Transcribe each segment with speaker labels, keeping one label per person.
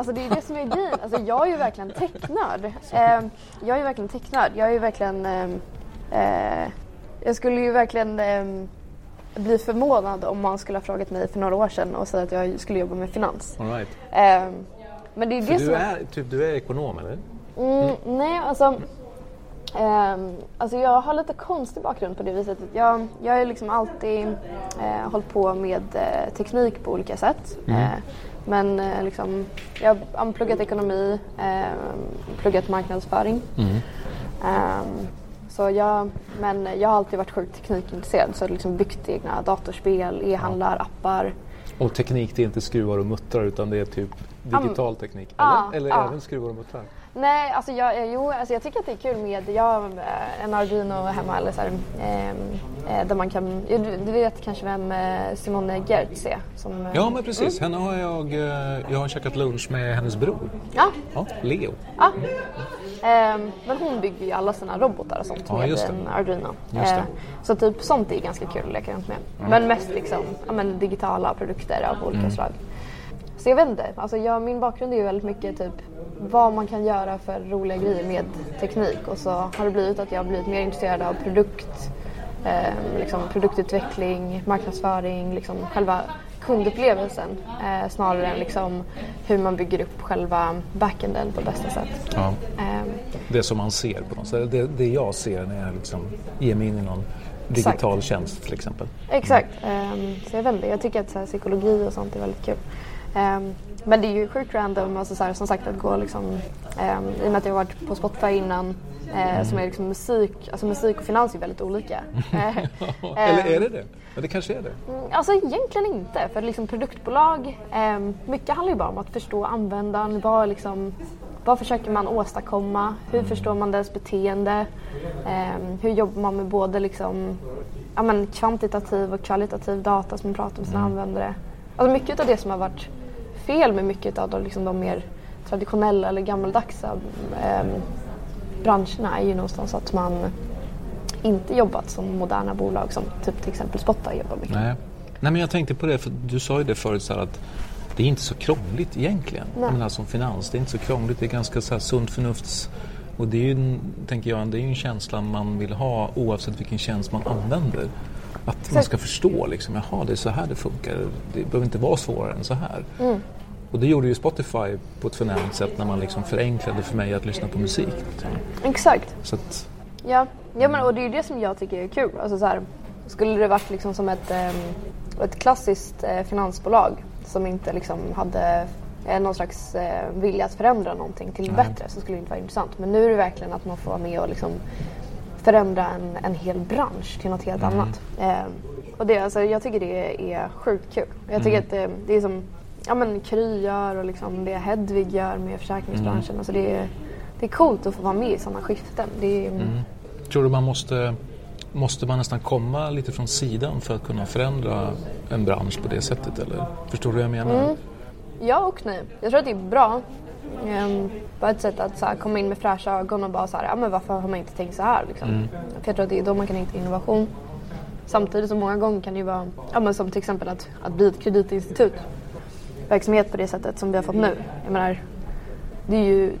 Speaker 1: alltså det är det som är grejen. Alltså jag är ju verkligen technörd. Eh, jag är ju verkligen technörd. Jag är ju verkligen... ehm, eh, jag skulle ju verkligen ehm, bli förvånad om man skulle ha frågat mig för några år sedan och säga att jag skulle jobba med finans.
Speaker 2: All right.
Speaker 1: Ehm, men det är
Speaker 2: För
Speaker 1: det
Speaker 2: du
Speaker 1: som...
Speaker 2: är, typ, du är ekonom eller?
Speaker 1: Mm, nej, alltså, ehm, alltså jag har lite konstig bakgrund på det viset. Jag, jag har liksom alltid eh, hållit på med eh, teknik på olika sätt.
Speaker 2: Mm.
Speaker 1: Eh, men eh, liksom, jag har pluggat ekonomi, eh, pluggat marknadsföring.
Speaker 2: Mm.
Speaker 1: Ehm, så jag, men jag har alltid varit sjukt teknikintresserad så liksom byggt egna datorspel, e-handlar, appar.
Speaker 2: Och teknik det är inte skruvar och muttrar utan det är typ digital teknik? Eller,
Speaker 1: ja,
Speaker 2: eller
Speaker 1: ja.
Speaker 2: även skruvar och muttrar?
Speaker 1: Nej, alltså jag, eh, jo, alltså jag tycker att det är kul med, jag har eh, en Arduino hemma eller så här, ehm, eh, där man kan, du, du vet kanske vem eh, Simone Gertz är? Som, eh,
Speaker 2: Ja men precis, henne har jag, eh, jag har käkat lunch med hennes bror.
Speaker 1: Ja,
Speaker 2: Ja, Leo.
Speaker 1: ja. Ehm, men hon bygger ju alla sina robotar och sånt
Speaker 2: Ja,
Speaker 1: med en Arduino. Ehm, så typ sånt är ganska kul att leka runt med. Men mest liksom, ja, men digitala produkter av olika
Speaker 2: Mm.
Speaker 1: slag. Så jag vet inte, alltså jag, min bakgrund är ju väldigt mycket typ vad man kan göra för roliga grejer med teknik och så har det blivit att jag har blivit mer intresserad av produkt, eh, liksom produktutveckling, marknadsföring, liksom själva kundupplevelsen eh, snarare än liksom hur man bygger upp själva backenden på bästa sätt.
Speaker 2: Ja.
Speaker 1: Ehm,
Speaker 2: Det som man ser på något sätt. Det, det jag ser när jag liksom ger mig in i någon digital
Speaker 1: Exakt.
Speaker 2: tjänst till exempel.
Speaker 1: Exakt. Ehm, så jag vet inte, jag tycker att så här, psykologi och sånt är väldigt kul. Ehm, men det är ju sjukt random, alltså, så här, som sagt att gå liksom, um, i och med att jag har varit på Spotify innan eh, som är liksom musik, alltså musik och finans är väldigt olika. Eh,
Speaker 2: Eller är det det? Ja, det kanske är det.
Speaker 1: Mm, Alltså egentligen inte, för liksom produktbolag, ehm, mycket handlar ju bara om att förstå användaren, vad, liksom, vad försöker man åstadkomma, hur förstår man dess beteende, hur jobbar man med både liksom, ja, men kvantitativ och kvalitativ data som man pratar med sina användare. Alltså mycket av det som har varit fel med mycket av de, liksom, de mer traditionella eller gammaldags ehm, branscherna är ju någonstans att man inte jobbat som moderna bolag som typ till exempel Spotify jobbar mycket.
Speaker 2: Nej. Nej, men jag tänkte på det, för du sa ju det förut så att det är inte så krångligt egentligen.
Speaker 1: Nej.
Speaker 2: Jag menar som finans, det är inte så krångligt, det är ganska så här sunt förnufts... Och det är ju, tänker jag, det är ju en känsla man vill ha oavsett vilken tjänst man använder. Att man ska förstå liksom, jaha det är så här det funkar. Det behöver inte vara svårare än så här.
Speaker 1: Mm.
Speaker 2: Och det gjorde ju Spotify på ett förnämligt sätt när man liksom förenklade för mig att lyssna på musik.
Speaker 1: Exakt.
Speaker 2: Så att,
Speaker 1: Ja, ja men, och det är ju det som jag tycker är kul. Alltså, så här, skulle det varit liksom som ett, ehm, ett klassiskt eh, finansbolag som inte liksom hade eh, någon slags eh, vilja att förändra någonting till det bättre så skulle det inte vara intressant. Men nu är det verkligen att man får vara med och liksom förändra en, en hel bransch till något helt annat. Ehm, och det, alltså, jag tycker det är sjukt kul. Jag tycker att det, det är som ja, men Kry gör och liksom det Hedvig gör med försäkringsbranschen. Alltså, det, är, det är coolt att få vara med i sådana skiften. Det är,
Speaker 2: tror du man måste, måste man nästan komma lite från sidan för att kunna förändra en bransch på det sättet? Eller? Förstår du vad jag menar?
Speaker 1: Ja och nej. Jag tror att det är bra. Um, bara ett sätt att så här, komma in med fräscha ögon och bara så här, ja men varför har man inte tänkt så här liksom? För jag tror att det är då man kan hitta innovation. Samtidigt som många gånger kan det ju vara, ja men som till exempel att, att bli ett kreditinstitut. Verksamhet på det sättet som vi har fått nu. Jag menar, det är ju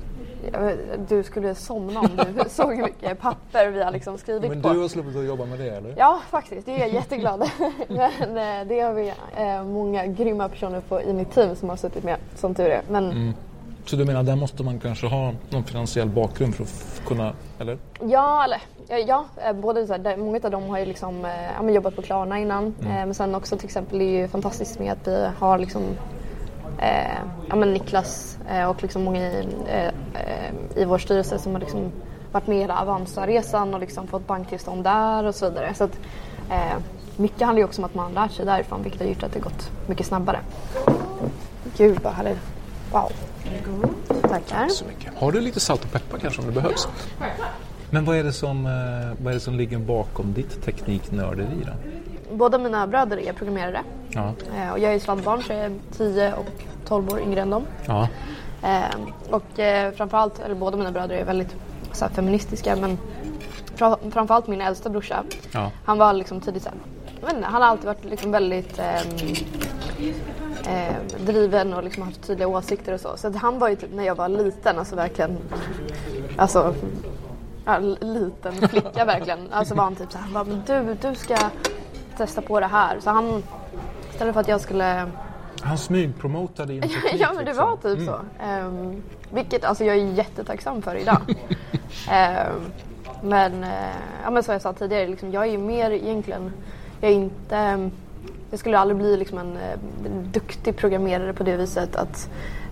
Speaker 1: vet, du skulle somna om du såg hur mycket papper vi har liksom skrivit
Speaker 2: Men
Speaker 1: på.
Speaker 2: du har sluppit att jobba med det eller?
Speaker 1: Ja, faktiskt. Det är jag jätteglad. Men eh, det har vi eh, många grymma personer på i mitt team som har suttit med, som tur är. Men
Speaker 2: Mm. Så du menar, där måste man kanske ha någon finansiell bakgrund för att kunna, eller?
Speaker 1: ja, eller ja, eh, både så här, många av dem har ju liksom, eh, ja, men jobbat på Klarna innan. Eh, men sen också till exempel det är ju fantastiskt med att vi har liksom eh, ja, men Niklas eh, och liksom många i, eh, i vår styrelse som har liksom varit med i hela Avanza-resan och liksom fått banktillstånd där och så vidare. Så att, eh, mycket handlar ju också om att man lär sig därifrån vilket har gjort att det gått mycket snabbare. Gud vad härligt. Wow. Tackar.
Speaker 2: Så mycket. Har du lite salt och peppar kanske om det behövs? Men vad är det som, eh, vad är det som ligger bakom ditt tekniknörderi då?
Speaker 1: Båda mina bröder är programmerare
Speaker 2: Ja.
Speaker 1: eh, och jag är sladdbarn så jag är 10 och 12 år yngre än dem.
Speaker 2: Ja.
Speaker 1: Eh, och framförallt, eller båda mina bröder är väldigt så här, feministiska men fra, framförallt min äldsta brorsa.
Speaker 2: Ja.
Speaker 1: Han var liksom tidigt så här, jag inte, han har alltid varit liksom väldigt ehm, eh, driven och liksom haft tydliga åsikter och så. Så han var ju typ när jag var liten, alltså verkligen, alltså ja, liten flicka verkligen. Alltså var han typ så här, han bara, men du, du ska testa på det här. Så han, istället för att jag skulle
Speaker 2: Han smygpromotade din teknik
Speaker 1: ja men det
Speaker 2: liksom.
Speaker 1: var typ så. Ehm, vilket alltså jag är jättetacksam för idag. Ehm, men, eh, ja, men som jag sa tidigare, liksom, jag är ju mer egentligen, jag är inte, ehm, jag skulle aldrig bli liksom en eh, duktig programmerare på det viset att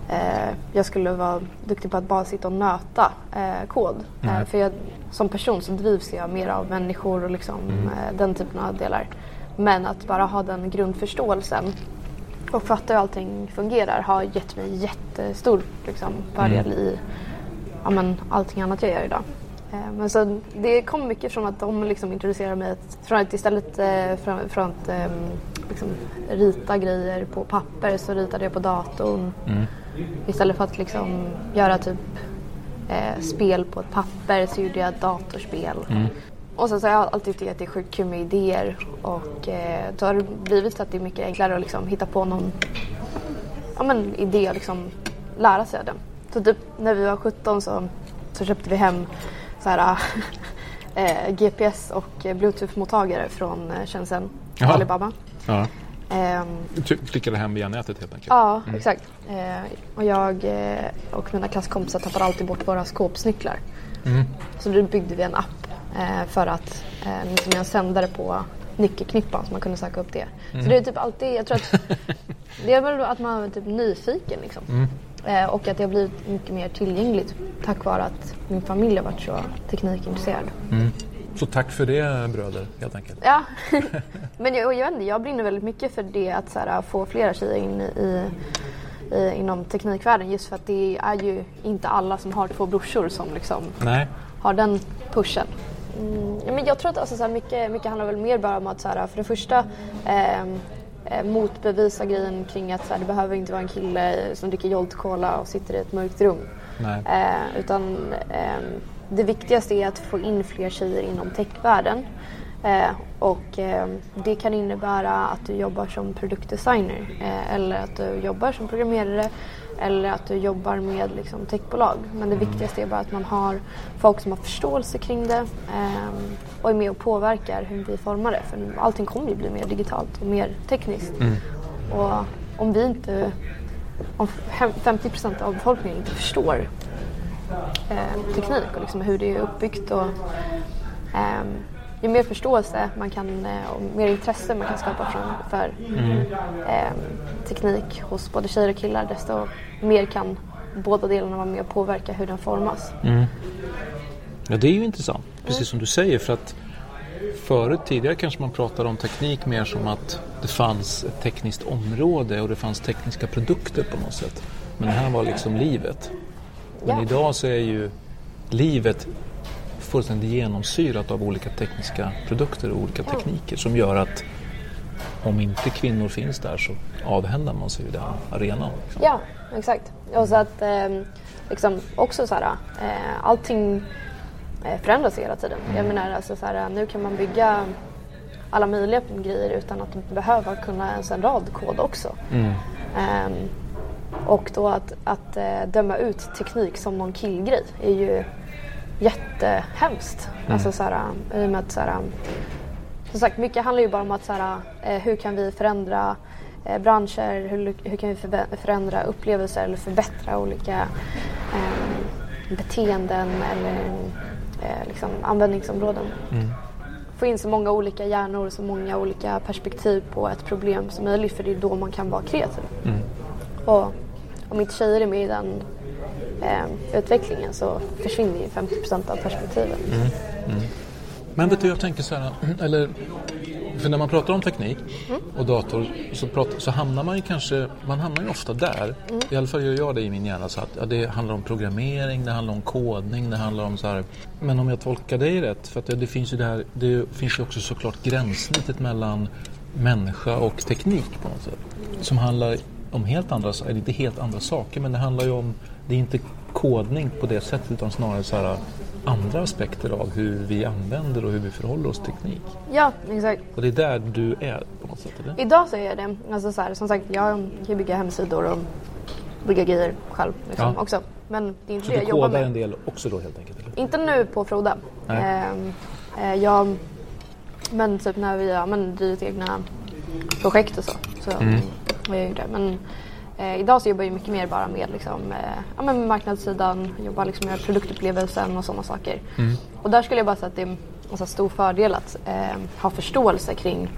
Speaker 1: eh, jag skulle vara duktig på att bara sitta och nöta eh, kod. Eh, för jag, som person så drivs jag mer av människor och liksom, eh, den typen av delar. Men att bara ha den grundförståelsen och fatta hur allting fungerar har gett mig jättestor liksom, fördel i ja, men, allting annat jag gör idag. Eh, men så det kom mycket från att de liksom introducerade mig att, från att istället eh, från, från att eh, liksom, rita grejer på papper så ritade jag på datorn. Istället för att liksom, göra typ eh, spel på ett papper så gjorde jag datorspel. Och sen så har jag alltid tyckt att det är sjukt kul med idéer och eh, då har det blivit så att det är mycket enklare att liksom hitta på någon ja, men, idé och liksom lära sig av den. Så typ när vi var 17 så, så köpte vi hem så här, eh, GPS och eh, Bluetooth-mottagare från eh, Shenzhen,
Speaker 2: Jaha.
Speaker 1: Alibaba.
Speaker 2: Ja.
Speaker 1: Ehm,
Speaker 2: Du klickade hem via nätet helt enkelt?
Speaker 1: Ja, exakt. Eh, och jag eh, och mina klasskompisar tappade alltid bort våra skåpsnycklar. Så då byggde vi en app eh, för att, eh, liksom en sändare på nyckelknippan så man kunde söka upp det. Så det är typ alltid, jag tror att det är väl att man är typ nyfiken liksom. Eh, och att det har blivit mycket mer tillgängligt tack vare att min familj har varit så teknikintresserad.
Speaker 2: Så tack för det bröder, helt enkelt.
Speaker 1: Ja, men jag, jag, inte, jag brinner väldigt mycket för det att här, få flera tjejer in i, i, inom teknikvärlden just för att det är ju inte alla som har två brorsor som liksom
Speaker 2: Nej.
Speaker 1: har den pushen. Mm, men jag tror att alltså, så här, mycket, mycket handlar väl mer bara om att så här, för det första eh, motbevisa grejen kring att så här, det behöver inte vara en kille som dricker Jolt Cola och sitter i ett mörkt rum. Eh, utan ehm, det viktigaste är att få in fler tjejer inom techvärlden. Eh, och ehm, det kan innebära att du jobbar som produktdesigner eh, eller att du jobbar som programmerare eller att du jobbar med liksom, techbolag. Men det viktigaste är bara att man har folk som har förståelse kring det och är med och påverkar hur vi formar det. För allting kommer ju bli mer digitalt och mer tekniskt. Och om vi inte, om fem- 50 procent av befolkningen inte förstår eh, teknik och liksom hur det är uppbyggt och ehm, ju mer förståelse man kan eh, och mer intresse man kan skapa för, för ehm, teknik hos både tjejer och killar desto mer kan båda delarna vara med och påverka hur den formas.
Speaker 2: Ja, det är ju intressant. Precis som du säger. För att förut, tidigare kanske man pratade om teknik mer som att det fanns ett tekniskt område och det fanns tekniska produkter på något sätt. Men det här var liksom livet. Men
Speaker 1: Ja.
Speaker 2: idag så är ju livet fullständigt genomsyrat av olika tekniska produkter och olika tekniker som gör att om inte kvinnor finns där så avhänder man sig den arenan. Liksom.
Speaker 1: Ja, exakt. Och så att eh, liksom också så här, eh, allting eh, förändras hela tiden. Jag menar alltså så här, nu kan man bygga alla möjliga grejer utan att behöva kunna ens en rad kod också. Ehm, och då att, att eh, döma ut teknik som någon killgrej är ju jättehemskt. Alltså så här, i och med att så här, som sagt, mycket handlar ju bara om att så här, eh, hur kan vi förändra eh, branscher, hur, hur kan vi förändra upplevelser eller förbättra olika eh, beteenden eller eh, liksom användningsområden. Få in så många olika hjärnor, så många olika perspektiv på ett problem som möjligt för det är då man kan vara kreativ. Och om inte tjejer är med i den eh, utvecklingen så försvinner ju 50% av perspektiven.
Speaker 2: Men vet du, jag tänker så här, eller för när man pratar om teknik och dator så, pratar, så hamnar man ju kanske, man hamnar ju ofta där. I alla fall gör jag det i min hjärna så att ja, det handlar om programmering, det handlar om kodning, det handlar om så här. Men om jag tolkar dig rätt, för att det, det finns ju det här, det finns ju också såklart gränssnittet mellan människa och teknik på något sätt. Som handlar om helt andra, eller inte helt andra saker, men det handlar ju om, det är inte kodning på det sättet utan snarare så här andra aspekter av hur vi använder och hur vi förhåller oss till teknik.
Speaker 1: Ja, exakt.
Speaker 2: Och det är där du är på något sätt, eller?
Speaker 1: Idag så är jag det. Alltså så här, som sagt, jag kan ju bygga hemsidor och bygga grejer själv liksom,
Speaker 2: Ja.
Speaker 1: också. Men det är inte
Speaker 2: Så
Speaker 1: det
Speaker 2: du
Speaker 1: jag jobbar med.
Speaker 2: en del också då helt enkelt? Eller?
Speaker 1: Inte nu på Froda.
Speaker 2: Nej.
Speaker 1: Ehm, eh, jag, men typ när vi har men, drivit egna projekt och så. Så
Speaker 2: Mm.
Speaker 1: Jag det. Men eh, idag så jobbar jag mycket mer bara med, liksom, eh, ja, men marknadssidan, jobbar liksom med produktupplevelsen och sådana saker.
Speaker 2: Mm.
Speaker 1: Och där skulle jag bara säga att det är en så här stor fördel att eh, ha förståelse kring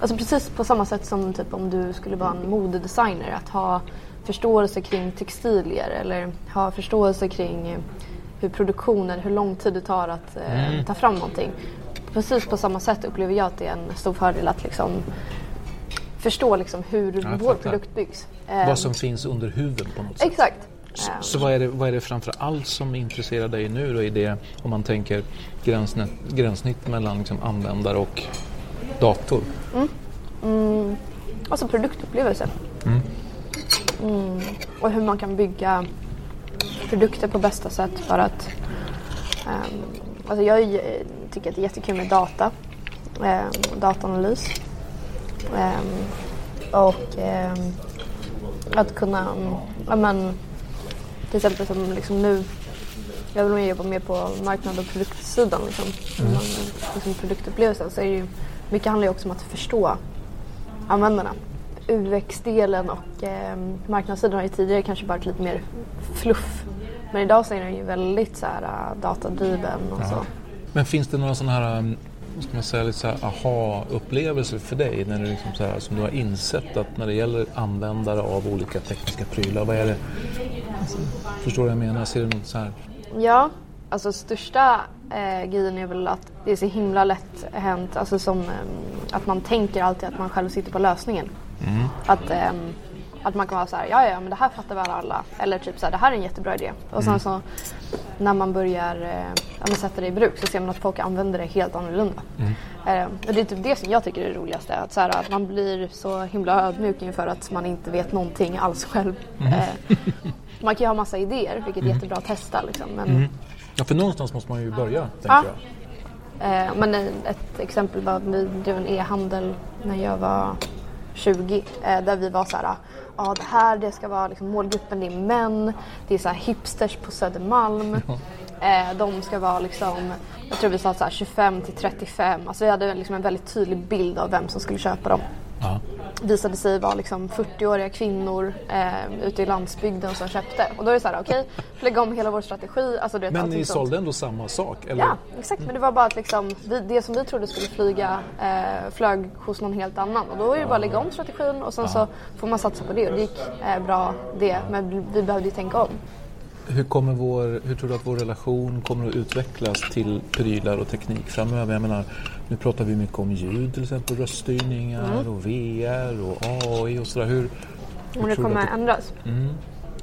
Speaker 1: Alltså precis på samma sätt som typ om du skulle vara en modedesigner. Att ha förståelse kring textilier eller ha förståelse kring hur produktionen, hur lång tid det tar att eh, ta fram någonting. Precis på samma sätt upplever jag att det är en stor fördel att liksom förstå liksom hur
Speaker 2: jag
Speaker 1: vår
Speaker 2: fattar.
Speaker 1: produkt byggs. Eh,
Speaker 2: Vad som finns under huven på något sätt?
Speaker 1: Exakt.
Speaker 2: Så,
Speaker 1: Eh,
Speaker 2: så vad, är det, vad är det framför allt som intresserar dig nu då i det, om man tänker gränssnitt, gränssnitt mellan liksom användare och dator?
Speaker 1: Alltså produktupplevelser. Mm. Och hur man kan bygga produkter på bästa sätt för att ehm, alltså jag är- tycker att det är jättekul med data. Um, dataanalys. Ehm, och ehm, att kunna, ja, men, till exempel som liksom nu jag vill jobba mer på marknad och produktsidan. Liksom. Mm. Man, liksom produktupplevelsen. Så är det ju, mycket handlar ju också om att förstå användarna. UX-delen och eh, marknadssidan har ju tidigare kanske varit lite mer fluff. Men idag så är den ju väldigt så här, äh, datadriven och så.
Speaker 2: Men finns det några sådana här, vad ska man säga, lite så aha-upplevelser för dig när du liksom så här, som du har insett att när det gäller användare av olika tekniska prylar, vad är det? Alltså, förstår du vad jag menar? Ser du något så här?
Speaker 1: Ja, alltså största eh, grejen är väl att det är så himla lätt hänt, alltså som eh, att man tänker alltid att man själv sitter på lösningen. Att, ehm, att man kan vara så här, ja ja men det här fattar väl alla. Eller typ så här, det här är en jättebra idé. Och sen så när man börjar eh, sätta det i bruk så ser man att folk använder det helt annorlunda. Eh, och det är typ det som jag tycker är det roligaste. Att, så här, att man blir så himla ödmjuk inför att man inte vet någonting alls själv. Eh, man kan ju ha massa idéer, vilket är jättebra att testa. Liksom, men,
Speaker 2: Ja, för någonstans måste man ju börja, tänker
Speaker 1: Ja.
Speaker 2: jag.
Speaker 1: Eh, men ett exempel var att vi drev en e-handel när jag var 20. Eh, där vi var så här, ja det här det ska vara liksom, målgruppen det är män, det är så här hipsters på Södermalm. Eh, de ska vara liksom, jag tror vi sa så här 25 till 35. Alltså vi hade liksom en väldigt tydlig bild av vem som skulle köpa dem.
Speaker 2: Ja.
Speaker 1: Visade sig vara liksom 40-åriga kvinnor eh, ute i landsbygden som köpte. Och då är det så här, okej, lägga om hela vår strategi. Alltså, vet,
Speaker 2: Men ni
Speaker 1: sånt.
Speaker 2: sålde ändå samma sak? Eller?
Speaker 1: Ja, exakt. Men det var bara att liksom, vi, det som vi trodde skulle flyga eh, flög hos någon helt annan. Och då är det bara att lägga om strategin och sen så får man satsa på det. Och det gick eh, bra det, men vi behövde ju tänka om.
Speaker 2: Hur, kommer vår, hur tror du att vår relation kommer att utvecklas till prylar och teknik framöver? Jag menar, nu pratar vi mycket om ljud till exempel, röststyrningar och VR och AI och sådär. Hur, hur
Speaker 1: det kommer
Speaker 2: att det-
Speaker 1: ändras.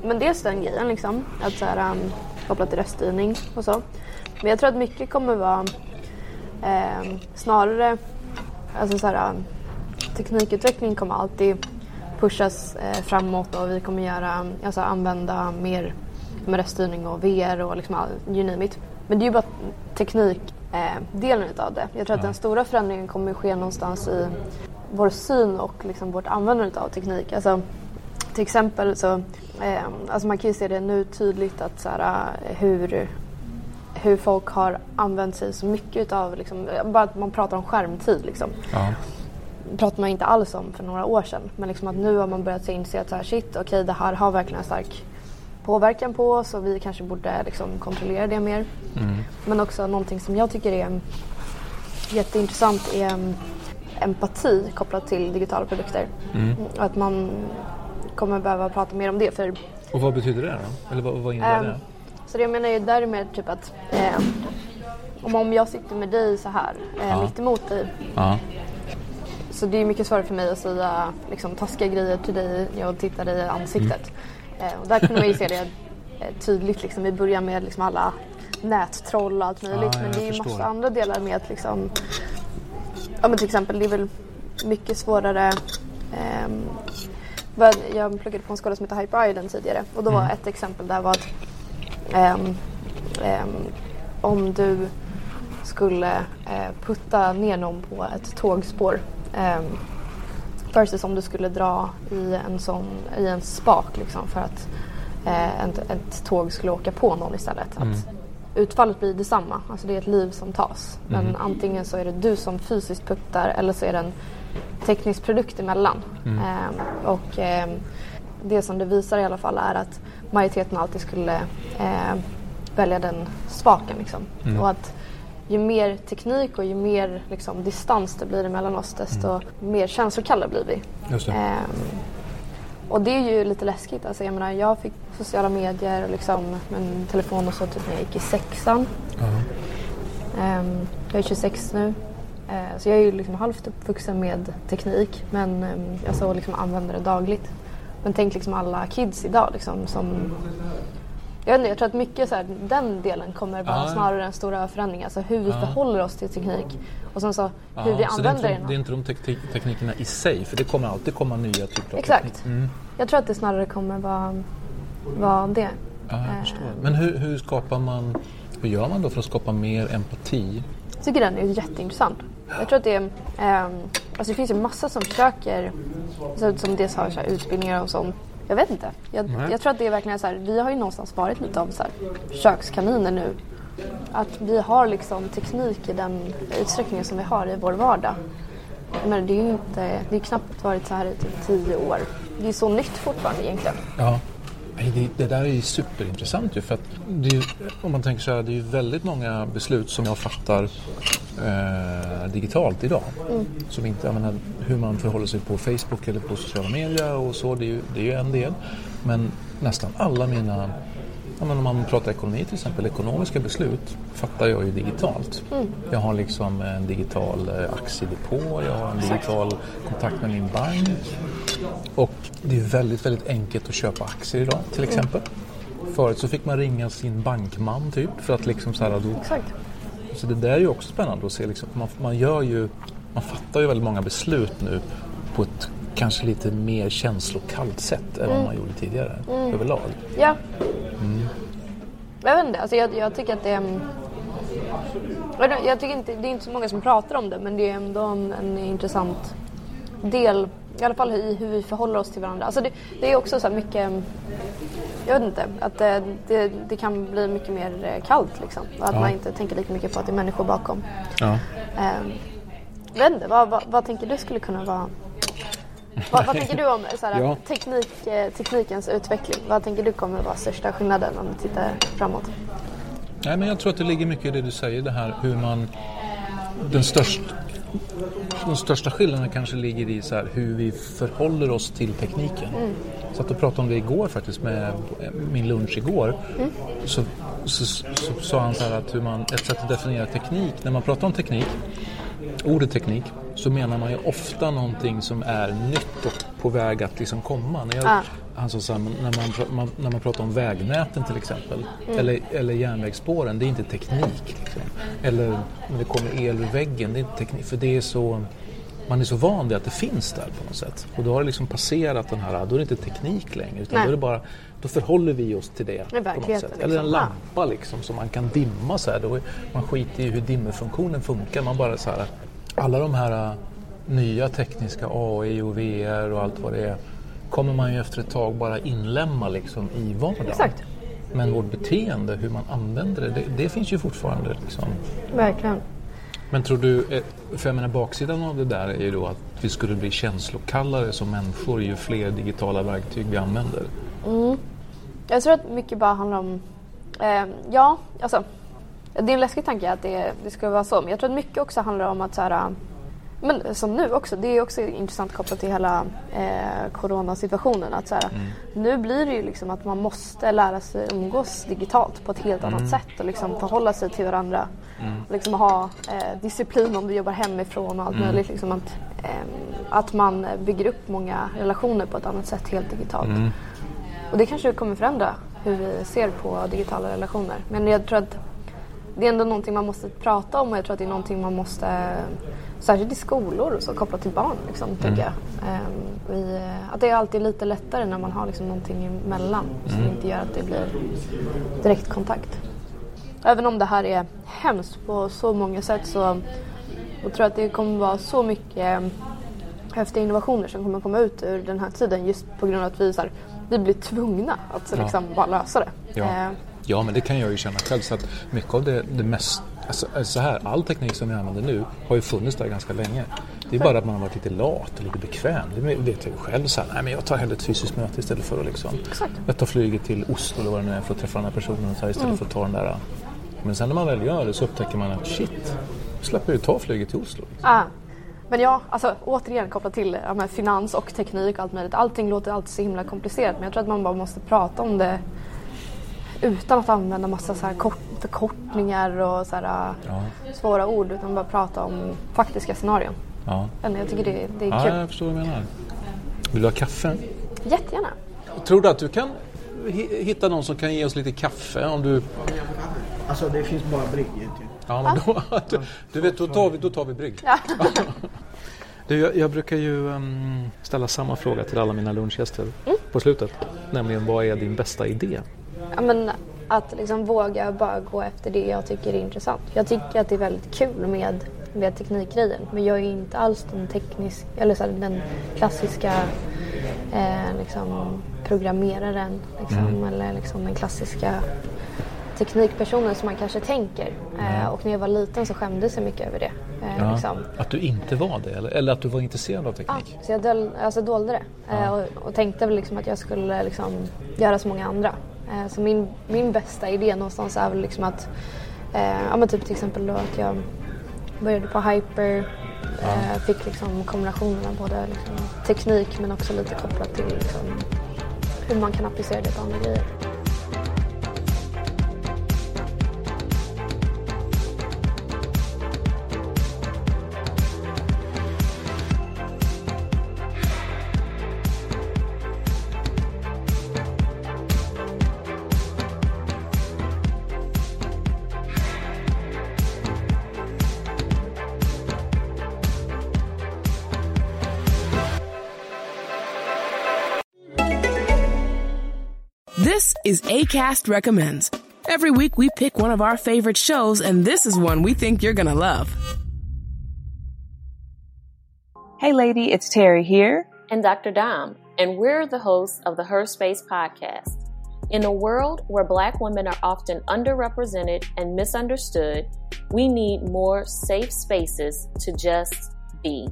Speaker 1: Men dels den grejen liksom, att så här, um, kopplat till röststyrning och så. Men jag tror att mycket kommer vara eh, snarare, alltså så här, um, teknikutveckling kommer alltid pushas eh, framåt och vi kommer göra, alltså använda mer med röststyrning och VR och liksom all, you name it. Men det är ju bara teknikdelen eh, utav det. Jag tror att den stora förändringen kommer ske någonstans i vår syn och liksom vårt användande av teknik. Alltså, till exempel så, eh, alltså man kan ju se det nu tydligt att så här, hur hur folk har använt sig så mycket av, liksom, bara att man pratar om skärmtid. Liksom. Ja. pratar man inte alls om för några år sedan. Men liksom att nu har man börjat inse att så här, shit, okej okay, det här har verkligen en stark påverkan på oss och vi kanske borde liksom, kontrollera det mer. Mm. Men också någonting som jag tycker är jätteintressant är um, empati kopplat till digitala produkter. Mm. Att man kommer behöva prata mer om det. För,
Speaker 2: och vad betyder det då? Eller vad, vad innebär um, det?
Speaker 1: Så det jag menar är därmed typ att eh, om, om jag sitter med dig så här eh, ja. mitt emot dig. Ja. Så det är mycket svårare för mig att säga liksom, taskiga grejer till dig jag tittar dig i ansiktet. Mm. Eh, och där kunde man ju se det eh, tydligt. Liksom. Vi börjar med liksom, alla nättroll och allt möjligt. Ja, men det är ju massa andra delar med att liksom, ja men till exempel det är väl mycket svårare ehm, jag pluggade på en skola som heter Hyper Island tidigare och då mm. var ett exempel där var att Um, um, om du skulle uh, putta ner någon på ett tågspår um, versus om du skulle dra i en, sån, i en spak liksom, för att uh, ett, ett, tåg skulle åka på någon istället. Mm. Att utfallet blir detsamma, alltså det är ett liv som tas. Mm. Men antingen så är det du som fysiskt puttar eller så är det en teknisk produkt emellan. Mm. och det som det visar i alla fall är att majoriteten alltid skulle eh, välja den spaken. Liksom. Mm. Och att ju mer teknik och ju mer liksom, distans det blir mellan oss desto mm. mer känslokalla blir vi. Eh, och det är ju lite läskigt. Alltså, jag, menar, jag fick sociala medier och liksom, en telefon och så typ när jag gick i sexan. Uh-huh. Eh, jag är 26 nu. Eh, så jag är ju liksom halvt uppvuxen med teknik men ehm, jag så liksom använder det dagligt. Men tänk liksom alla kids idag liksom, som jag, vet inte, jag tror att mycket så här, den delen kommer vara ah. snarare en stora förändring. Alltså hur vi ah. förhåller oss till teknik och sen så hur ah, vi använder
Speaker 2: den. Det är inte de te teknikerna i sig för det kommer alltid komma nya typer av
Speaker 1: Exakt. teknik. Mm. Jag tror att det snarare kommer vara, vara det.
Speaker 2: Jag förstår. Men hur, hur skapar man, hur gör man då för att skapa mer empati?
Speaker 1: Jag tycker den är jätteintressant. Jag tror att det um, alltså det finns ju massa som försöker, alltså, som dels har så utbildningar och sånt. Jag vet inte. Jag, jag, tror att det är verkligen så här, vi har ju någonstans varit lite av så här, kökskaniner nu. Att vi har liksom teknik i den utsträckningen som vi har i vår vardag. Men det är ju inte, det är knappt varit så här i typ tio år. Det är så nytt fortfarande egentligen.
Speaker 2: Ja. Det, det, där är ju superintressant ju för att är, om man tänker så här, det är ju väldigt många beslut som jag fattar eh, digitalt idag. Mm. Som inte, jag menar, hur man förhåller sig på Facebook eller på sociala medier och så, det är ju, det är ju en del. Men nästan alla mina Ja, om man pratar ekonomi till exempel, ekonomiska beslut fattar jag ju digitalt. Mm. Jag har liksom en digital eh, aktiedepå, jag har en digital kontakt med min bank. Och det är väldigt, väldigt enkelt att köpa aktier idag till mm. exempel. Mm. Förut så fick man ringa sin bankman typ för att liksom så här, då. Så det där är ju också spännande att se. Liksom, man, man, gör ju, man fattar ju väldigt många beslut nu på ett kanske lite mer känslokallt sätt än mm. vad man gjorde tidigare mm. överlag.
Speaker 1: Ja. Mm. Jag vet inte, alltså jag, jag tycker att det är... Jag tycker inte, det är inte så många som pratar om det men det är ändå en, en intressant del i alla fall i hur vi förhåller oss till varandra. Alltså det, det är också så mycket, jag vet inte, att det, det, det, kan bli mycket mer eh, kallt liksom. Att ja. man inte tänker lika mycket på att det är människor bakom. Ja. Um, jag vet inte, vad, vad, vad tänker du skulle kunna vara vad, vad, tänker du om såhär, ja. teknik, eh, teknikens utveckling? Vad tänker du kommer vara största skillnaden om du tittar framåt?
Speaker 2: Nej, men jag tror att det ligger mycket i det du säger, det här hur man... Den största, den största skillnaden kanske ligger i så här, hur vi förhåller oss till tekniken. Mm. Så att jag pratade om det igår faktiskt med min lunch igår. Mm. Så, så, så, så, sa han så här att hur man, ett sätt att definiera teknik, när man pratar om teknik, ordet teknik, så menar man ju ofta någonting som är nytt och på väg att liksom komma. När jag, ah. Han sa så här, när, man, när man pratar om vägnäten till exempel, mm. eller, eller järnvägsspåren, det är inte teknik. Liksom. Eller när det kommer el ur väggen, det är inte teknik. För det är så man är så van vid att det finns där på något sätt. Och då har det liksom passerat den här, då är det inte teknik längre utan
Speaker 1: Nej.
Speaker 2: då är det bara, då förhåller vi oss till det. På något sätt. Eller en
Speaker 1: liksom.
Speaker 2: lampa liksom som man kan dimma så här. Då är, man skiter i hur dimmerfunktionen funkar. Man bara så här, alla de här äh, nya tekniska AI och VR och allt vad det är kommer man ju efter ett tag bara inlämma liksom i vardagen.
Speaker 1: Exakt.
Speaker 2: Men vårt beteende, hur man använder det, det, det finns ju fortfarande. Liksom.
Speaker 1: Verkligen.
Speaker 2: Men tror du, eh, för jag menar baksidan av det där är ju då att vi skulle bli känslokallare som människor ju fler digitala verktyg vi använder.
Speaker 1: Jag tror att mycket bara handlar om... Eh, ja, alltså. Det är en läskig tanke att det, det ska vara så. Men jag tror att mycket också handlar om att så här... Men som nu också, det är också intressant kopplat till hela eh, coronasituationen. Att så här, Nu blir det ju liksom att man måste lära sig umgås digitalt på ett helt annat sätt och liksom förhålla sig till varandra. Och liksom ha eh, disciplin om du jobbar hemifrån och allt möjligt. Liksom att, ehm, att man bygger upp många relationer på ett annat sätt helt digitalt. Och det kanske kommer förändra hur vi ser på digitala relationer. Men jag tror att det är ändå någonting man måste prata om och jag tror att det är någonting man måste, särskilt i skolor och så kopplat till barn, liksom, tänker jag. Ehm, vi, att det är alltid lite lättare när man har liksom någonting emellan som inte gör att det blir direktkontakt. Även om det här är hemskt på så många sätt så jag tror att det kommer vara så mycket häftiga innovationer som kommer komma ut ur den här tiden just på grund av att vi, så här, vi blir tvungna att
Speaker 2: Ja.
Speaker 1: liksom bara lösa det.
Speaker 2: Ja.
Speaker 1: Eh,
Speaker 2: ja, men det kan jag ju känna själv. Så att mycket av det, det mest, alltså, så här, all teknik som vi använder nu har ju funnits där ganska länge. Det är bara att man har varit lite lat och lite bekväm. Det vet jag ju själv. Så här, nej, men jag tar hellre ett fysiskt möte istället för att liksom,
Speaker 1: Exakt.
Speaker 2: jag tar flyget till Oslo eller vad det nu är för att träffa den här personen så här, istället
Speaker 1: Mm.
Speaker 2: för att ta den där. Men sen när man väl gör det så upptäcker man att shit, jag släpper ju ta flyget till Oslo.
Speaker 1: Ah. Men ja, alltså återigen kopplat till ja, finans och teknik och allt möjligt. Allting låter alltid så himla komplicerat men jag tror att man bara måste prata om det utan att använda massa så här kort, förkortningar och så här,
Speaker 2: Ja.
Speaker 1: svåra ord utan bara prata om faktiska scenarion.
Speaker 2: Ja,
Speaker 1: jag tycker det, det är
Speaker 2: ja
Speaker 1: kul.
Speaker 2: jag förstår vad du menar. Vill du ha kaffe?
Speaker 1: Jättegärna.
Speaker 2: Tror du att du kan hi- hitta någon som kan ge oss lite kaffe om du
Speaker 3: Alltså det finns bara bryggor typ.
Speaker 2: Ja, men då, du, du vet, då tar vi, då tar vi brygg. du, jag, jag brukar ju ehm, ställa samma fråga till alla mina lunchgäster på slutet. Nämligen, vad är din bästa idé?
Speaker 1: Ja, men att liksom våga bara gå efter det jag tycker är intressant. Jag tycker att det är väldigt kul med, med teknikgrejen men jag är inte alls den teknisk, eller så här, den klassiska eh, liksom, programmeraren liksom, eller liksom den klassiska teknikpersonen som man kanske tänker. Eh, och när jag var liten så skämdes jag mycket över det. Eh, liksom.
Speaker 2: Att du inte var det, eller, eller att du var intresserad av
Speaker 1: Ja,
Speaker 2: teknik?
Speaker 1: så jag döl, alltså dolde det eh, och, och tänkte väl liksom att jag skulle liksom göra som många andra. Eh, så min, min bästa idé någonstans är väl liksom att, eh, ja men typ till exempel då att jag började på Hyper, eh, fick liksom kombinationen av både liksom teknik men också lite kopplat till liksom hur man kan applicera det på andra grejer.
Speaker 4: Is ACAST Recommends. Every week we pick one of our favorite shows, and this is one we think you're gonna love.
Speaker 5: Hey, lady, it's Terry here.
Speaker 6: and Dr. Dom, and we're the hosts of the Her Space podcast. In a world where Black women are often underrepresented and misunderstood, we need more safe spaces to just be.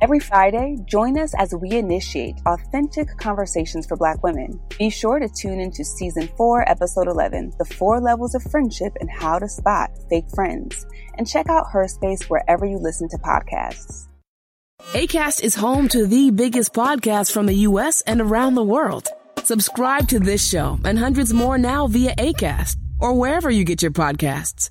Speaker 5: Every Friday, join us as we initiate authentic conversations for Black women. Be sure to tune into season 4, episode 11, The Four Levels of Friendship and How to Spot Fake Friends. And check out Her Space wherever you listen to podcasts.
Speaker 4: ACAST is home to the biggest podcasts from the US and around the world. Subscribe to this show and hundreds more now via ACAST or wherever you get your podcasts.